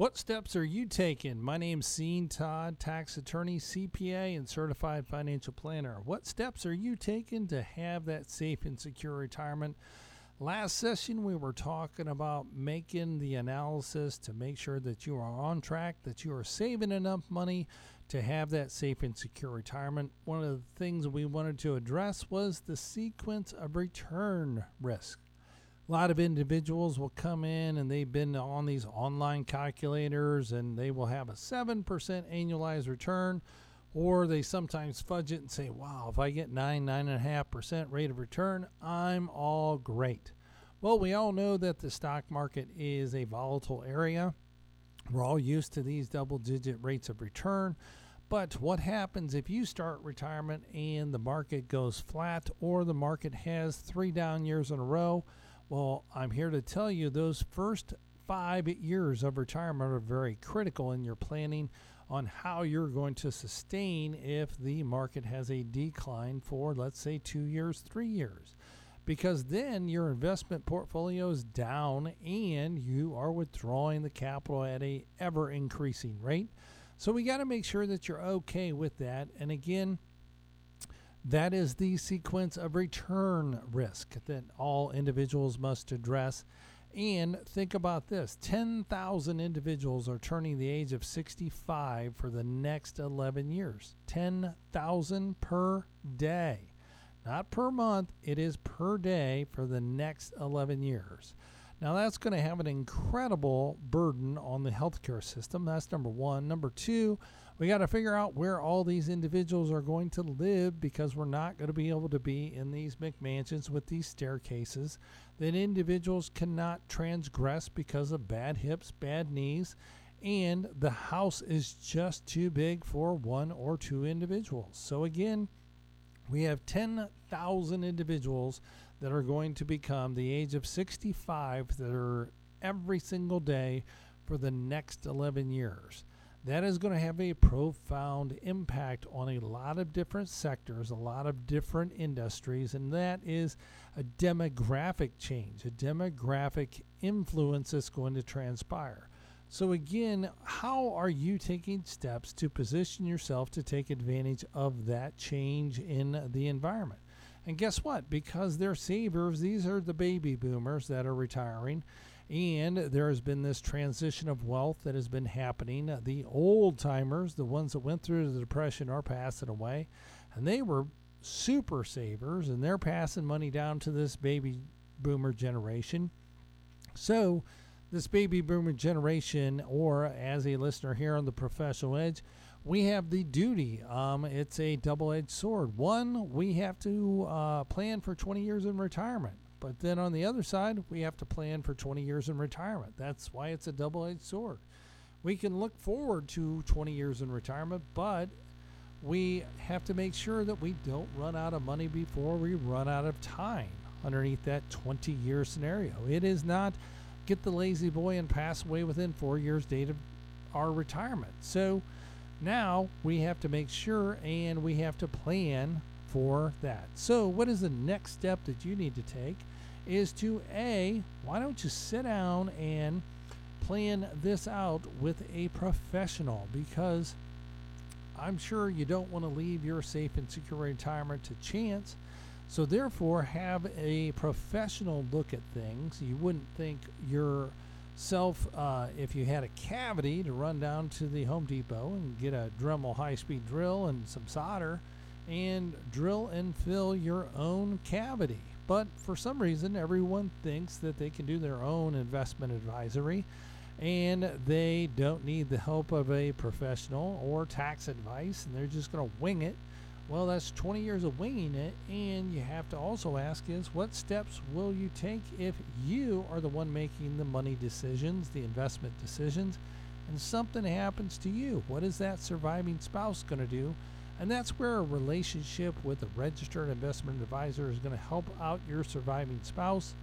What steps are you taking? My name's Sean Todd, tax attorney, CPA, and certified financial planner. What steps are you taking to have that safe and secure retirement? Last session, we were talking about making the analysis to make sure that you are on track, that you are saving enough money to have that safe and secure retirement. One of the things we wanted to address was the sequence of return risk. A lot of individuals will come in and they've been on these online calculators and they will have a 7% annualized return or they sometimes fudge it and say, wow, if I get 9, 9.5% rate of return, I'm all great. Well, we all know that the stock market is a volatile area. We're all used to these double digit rates of return. But what happens if you start retirement and the market goes flat or the market has three down years in a row? Well, I'm here to tell you those first five years of retirement are very critical in your planning on how you're going to sustain if the market has a decline for, let's say, two years, three years. Because then your investment portfolio is down and you are withdrawing the capital at a ever increasing rate. So we got to make sure that you're okay with that. And again, that is the sequence of return risk that all individuals must address and think about this 10,000 individuals are turning the age of 65 for the next 11 years. 10,000 per day. Not per month, it is per day for the next 11 years. Now, that's going to have an incredible burden on the healthcare system. That's number one. Number two, we got to figure out where all these individuals are going to live because we're not going to be able to be in these McMansions with these staircases that individuals cannot transgress because of bad hips, bad knees, and the house is just too big for one or two individuals. So, again, we have 10,000 individuals that are going to become the age of 65 that are every single day for the next 11 years that is going to have a profound impact on a lot of different sectors, a lot of different industries, and that is a demographic change, a demographic influence that's going to transpire. So, again, how are you taking steps to position yourself to take advantage of that change in the environment? And guess what? Because they're savers, these are the baby boomers that are retiring and there has been this transition of wealth that has been happening. The old timers, the ones that went through the Depression, are passing away. And they were super savers, and they're passing money down to this baby boomer generation. So, this baby boomer generation, or as a listener here on the professional edge, we have the duty. Um, it's a double edged sword. One, we have to uh, plan for 20 years in retirement. But then on the other side, we have to plan for 20 years in retirement. That's why it's a double edged sword. We can look forward to 20 years in retirement, but we have to make sure that we don't run out of money before we run out of time underneath that 20 year scenario. It is not get the La-Z-Boy and pass away within four years' date of our retirement. So now we have to make sure and we have to plan for that. So, what is the next step that you need to take? is to A, why don't you sit down and plan this out with a professional because I'm sure you don't want to leave your safe and secure retirement to chance. So, therefore, have a professional look at things. You wouldn't think yourself, uh, if you had a cavity, to run down to the Home Depot and get a Dremel high speed drill and some solder and drill and fill your own cavity. But for some reason, everyone thinks that they can do their own investment advisory and they don't need the help of a professional or tax advice and they're just going to wing it. Well, that's 20 years of winging it. And you have to also ask is what steps will you take if you are the one making the money decisions, the investment decisions, and something happens to you? What is that surviving spouse going to do? And that's where a relationship with a registered investment advisor is going to help out your surviving spouse.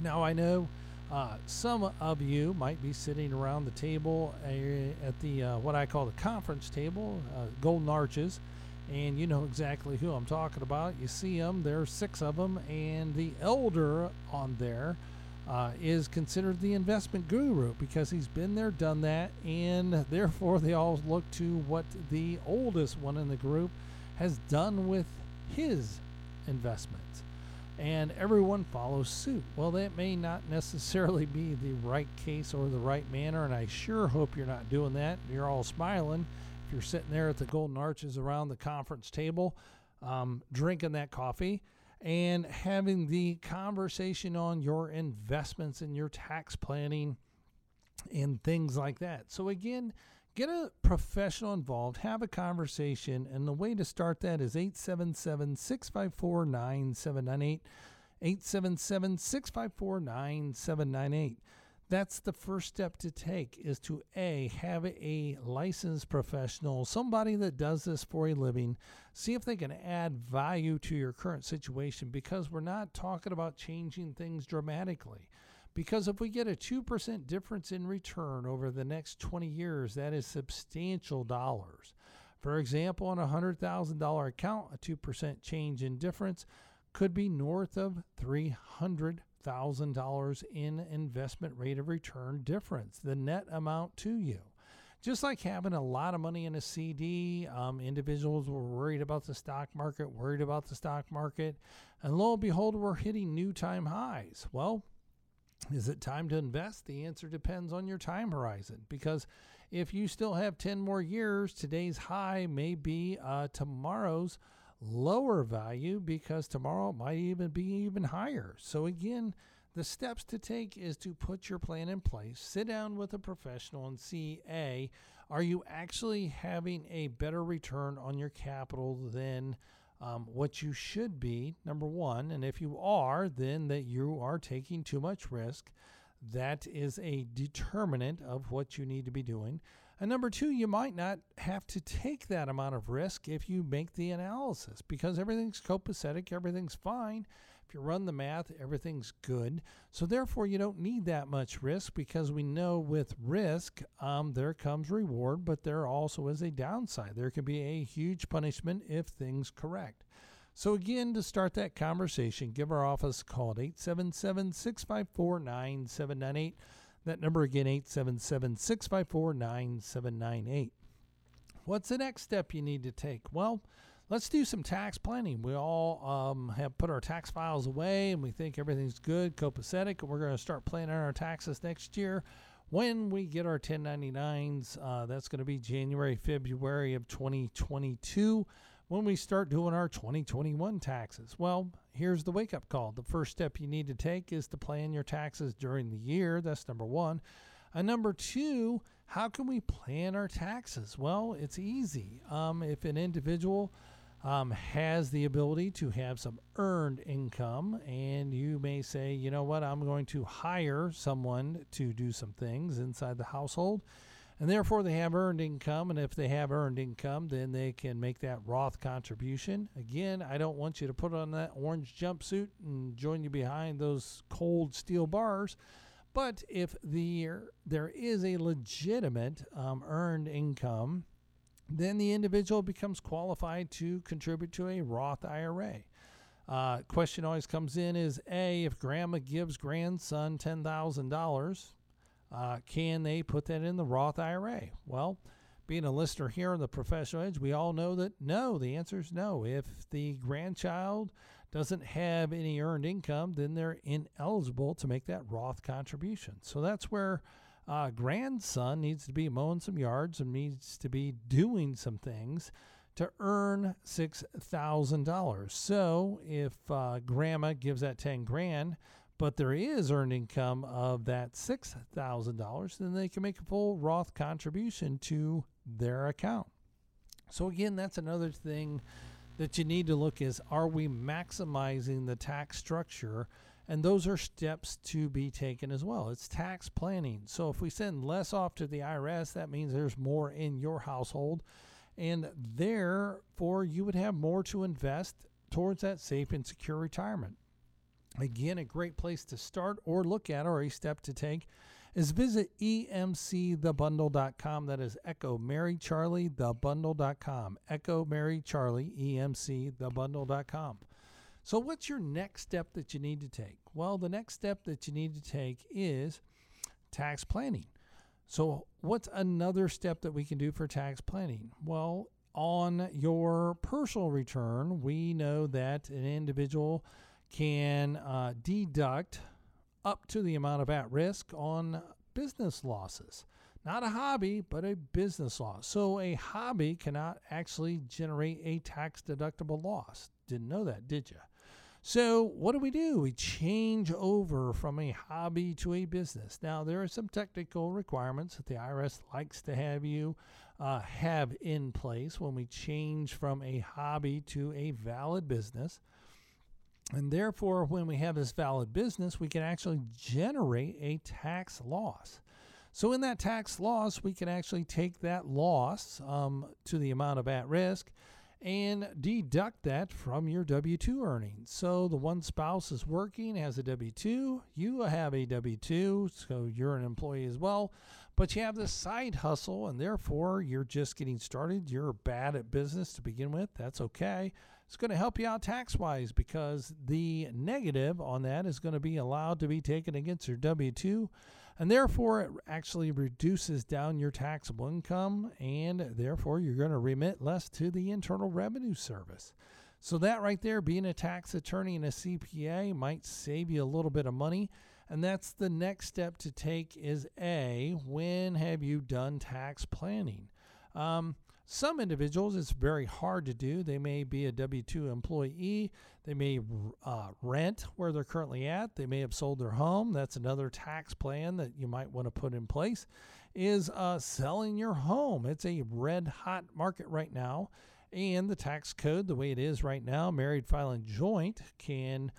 Now, I know uh, some of you might be sitting around the table uh, at the uh, what I call the conference table, uh, Golden Arches, and you know exactly who I'm talking about. You see them, there's six of them, and the elder on there uh, is considered the investment guru because he's been there, done that, and therefore they all look to what the oldest one in the group has done with his investments. And everyone follows suit. Well, that may not necessarily be the right case or the right manner, and I sure hope you're not doing that. You're all smiling if you're sitting there at the Golden Arches around the conference table, um, drinking that coffee and having the conversation on your investments and your tax planning and things like that. So, again, get a professional involved, have a conversation, and the way to start that is 877 654 9798. 877 654 9798 that's the first step to take is to a have a licensed professional somebody that does this for a living see if they can add value to your current situation because we're not talking about changing things dramatically. Because if we get a 2% difference in return over the next 20 years that is substantial dollars. For example on a $100000 account a 2% change in difference could be north of 300 $1,000 in investment rate of return difference, the net amount to you. Just like having a lot of money in a CD, um, individuals were worried about the stock market, worried about the stock market, and lo and behold, we're hitting new time highs. Well, is it time to invest? The answer depends on your time horizon because if you still have 10 more years, today's high may be uh, tomorrow's lower value because tomorrow it might even be even higher. So, again, the steps to take is to put your plan in place, sit down with a professional and see A, are you actually having a better return on your capital than um, what you should be? Number one. And if you are, then that you are taking too much risk. That is a determinant of what you need to be doing. And number two, you might not have to take that amount of risk if you make the analysis because everything's copacetic, everything's fine. If you run the math, everything's good. So therefore, you don't need that much risk because we know with risk, um, there comes reward, but there also is a downside. There can be a huge punishment if things correct. So again, to start that conversation, give our office a call at 877 654 9798. That number again, 877 654 9798. What's the next step you need to take? Well, let's do some tax planning. We all um, have put our tax files away and we think everything's good, copacetic, and we're going to start planning our taxes next year. When we get our 1099s, uh, that's going to be January, February of 2022 when we start doing our 2021 taxes? Well, here's the wake up call. The first step you need to take is to plan your taxes during the year. That's number one. And number two, how can we plan our taxes? Well, it's easy. Um, if an individual um, has the ability to have some earned income, and you may say, you know what, I'm going to hire someone to do some things inside the household and therefore they have earned income. And if they have earned income, then they can make that Roth contribution. Again, I don't want you to put on that orange jumpsuit and join you behind those cold steel bars. But if the, there is a legitimate um, earned income, then the individual becomes qualified to contribute to a Roth IRA. Uh, question always comes in is A, if grandma gives grandson $10,000, uh, can they put that in the Roth IRA? Well, being a listener here on the professional edge, we all know that no. The answer is no. If the grandchild doesn't have any earned income, then they're ineligible to make that Roth contribution. So that's where uh, grandson needs to be mowing some yards and needs to be doing some things to earn six thousand dollars. So if uh, grandma gives that ten grand, but there is earned income of that $6,000, then they can make a full Roth contribution to their account. So again, that's another thing that you need to look is are we maximizing the tax structure? And those are steps to be taken as well. It's tax planning. So if we send less off to the IRS, that means there's more in your household. And therefore, you would have more to invest towards that safe and secure retirement. Again, a great place to start or look at or a step to take is visit emcthebundle.com. That is Echo Mary Charlie, thebundle.com. Echo Mary Charlie, emcthebundle.com. So, what's your next step that you need to take? Well, the next step that you need to take is tax planning. So, what's another step that we can do for tax planning? Well, on your personal return, we know that an individual can uh, deduct up to the amount of at risk on business losses. Not a hobby, but a business loss. So a hobby cannot actually generate a tax deductible loss. Didn't know that, did you? So, what do we do? We change over from a hobby to a business. Now, there are some technical requirements that the IRS likes to have you uh, have in place when we change from a hobby to a valid business. And therefore, when we have this valid business, we can actually generate a tax loss. So, in that tax loss, we can actually take that loss um, to the amount of at risk and deduct that from your W 2 earnings. So, the one spouse is working, has a W 2, you have a W 2, so you're an employee as well, but you have this side hustle, and therefore you're just getting started. You're bad at business to begin with. That's okay it's going to help you out tax wise because the negative on that is going to be allowed to be taken against your W 2. And therefore, it actually reduces down your taxable income, and therefore, you're going to remit less to the Internal Revenue Service. So, that right there, being a tax attorney and a CPA might save you a little bit of money. And that's the next step to take is A, when have you done tax planning? Um, some individuals, it's very hard to do. They may be a W 2 employee. They may uh, rent where they're currently at. They may have sold their home. That's another tax plan that you might want to put in place. Is uh, selling your home. It's a red hot market right now. And the tax code, the way it is right now, married filing joint can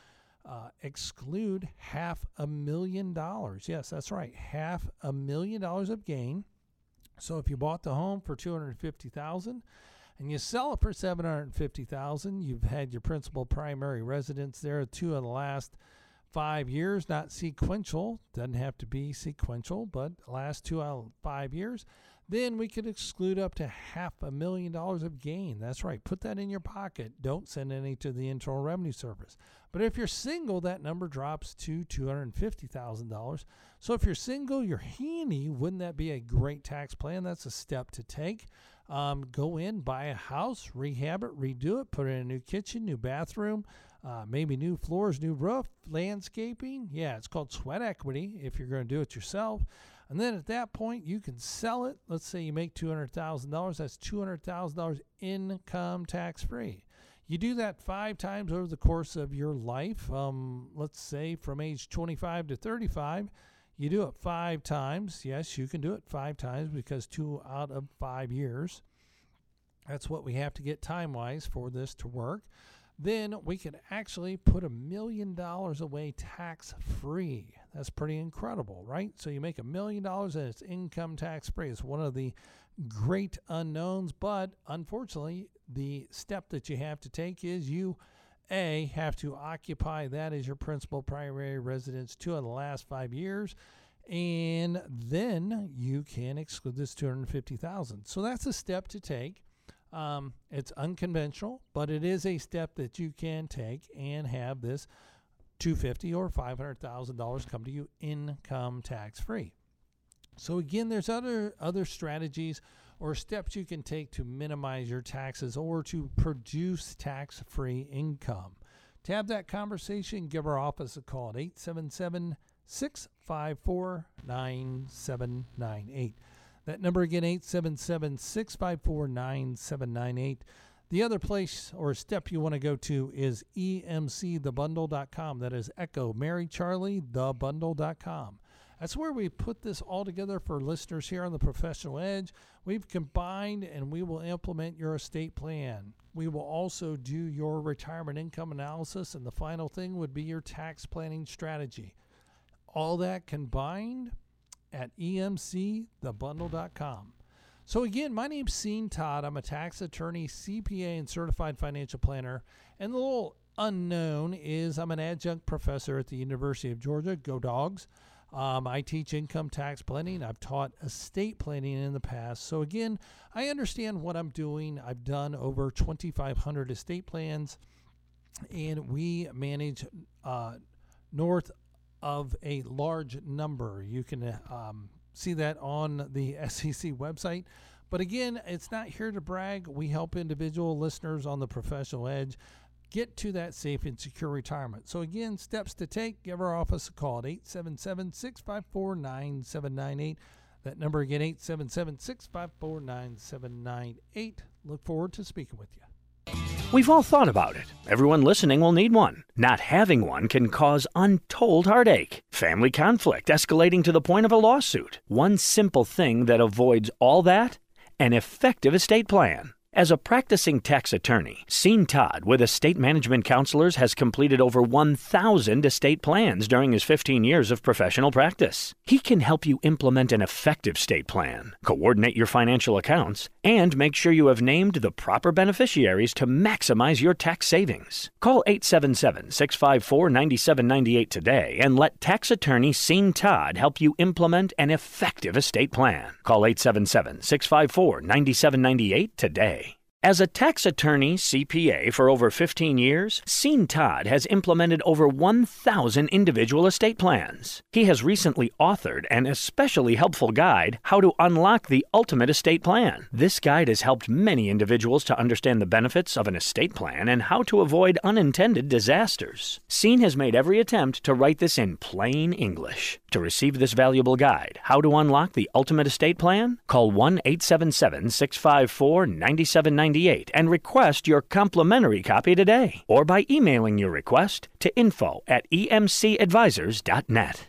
uh, exclude half a million dollars. Yes, that's right. Half a million dollars of gain so if you bought the home for 250,000 and you sell it for 750,000, you've had your principal primary residence there two of the last 5 years, not sequential, doesn't have to be sequential, but last 2 out of 5 years, then we could exclude up to half a million dollars of gain. That's right. Put that in your pocket. Don't send any to the Internal Revenue Service. But if you're single, that number drops to $250,000. So if you're single, you're handy. Wouldn't that be a great tax plan? That's a step to take. Um, go in, buy a house, rehab it, redo it, put in a new kitchen, new bathroom, uh, maybe new floors, new roof, landscaping. Yeah, it's called sweat equity if you're going to do it yourself. And then at that point, you can sell it. Let's say you make $200,000. That's $200,000 income tax free. You do that five times over the course of your life. Um, let's say from age 25 to 35, you do it five times. Yes, you can do it five times because two out of five years. That's what we have to get time wise for this to work. Then we can actually put a million dollars away tax free. That's pretty incredible, right? So you make a million dollars and it's income tax free. It's one of the great unknowns, but unfortunately, the step that you have to take is you a have to occupy that as your principal primary residence two of the last five years and then you can exclude this 250000 so that's a step to take. Um, it's unconventional but it is a step that you can take and have this 250 or $500000 come to you income tax free so again there's other other strategies or steps you can take to minimize your taxes or to produce tax free income. To have that conversation, give our office a call at 877 654 9798. That number again, 877 654 9798. The other place or step you want to go to is emcthebundle.com. That is Echo Mary Charlie, thebundle.com. That's where we put this all together for listeners here on the Professional Edge. We've combined and we will implement your estate plan. We will also do your retirement income analysis, and the final thing would be your tax planning strategy. All that combined at emcthebundle.com. So, again, my name's Sean Todd. I'm a tax attorney, CPA, and certified financial planner. And the little unknown is I'm an adjunct professor at the University of Georgia. Go Dogs. Um, I teach income tax planning. I've taught estate planning in the past. So, again, I understand what I'm doing. I've done over 2,500 estate plans. and we manage uh, north of a large number. You can um, see that on the SEC website. But again, it's not here to brag. We help individual listeners on the professional edge get to that safe and secure retirement. So, again, steps to take give our office a call at 877 654 9798. That number again, 877 654 9798. Look forward to speaking with you. We've all thought about it. Everyone listening will need one. Not having one can cause untold heartache, family conflict escalating to the point of a lawsuit. One simple thing that avoids all that an effective estate plan. As a practicing tax attorney, Sean Todd with Estate Management Counselors has completed over 1,000 estate plans during his 15 years of professional practice. He can help you implement an effective estate plan, coordinate your financial accounts, and make sure you have named the proper beneficiaries to maximize your tax savings. Call 877 654 9798 today and let tax attorney Sean Todd help you implement an effective estate plan. Call 877 654 9798 today. As a tax attorney CPA for over 15 years, Sean Todd has implemented over 1,000 individual estate plans. He has recently authored an especially helpful guide, How to Unlock the Ultimate Estate Plan. This guide has helped many individuals to understand the benefits of an estate plan and how to avoid unintended disasters. Sean has made every attempt to write this in plain English. To receive this valuable guide, How to Unlock the Ultimate Estate Plan, call 1 877 654 9790 and request your complimentary copy today or by emailing your request to info at emcadvisors.net.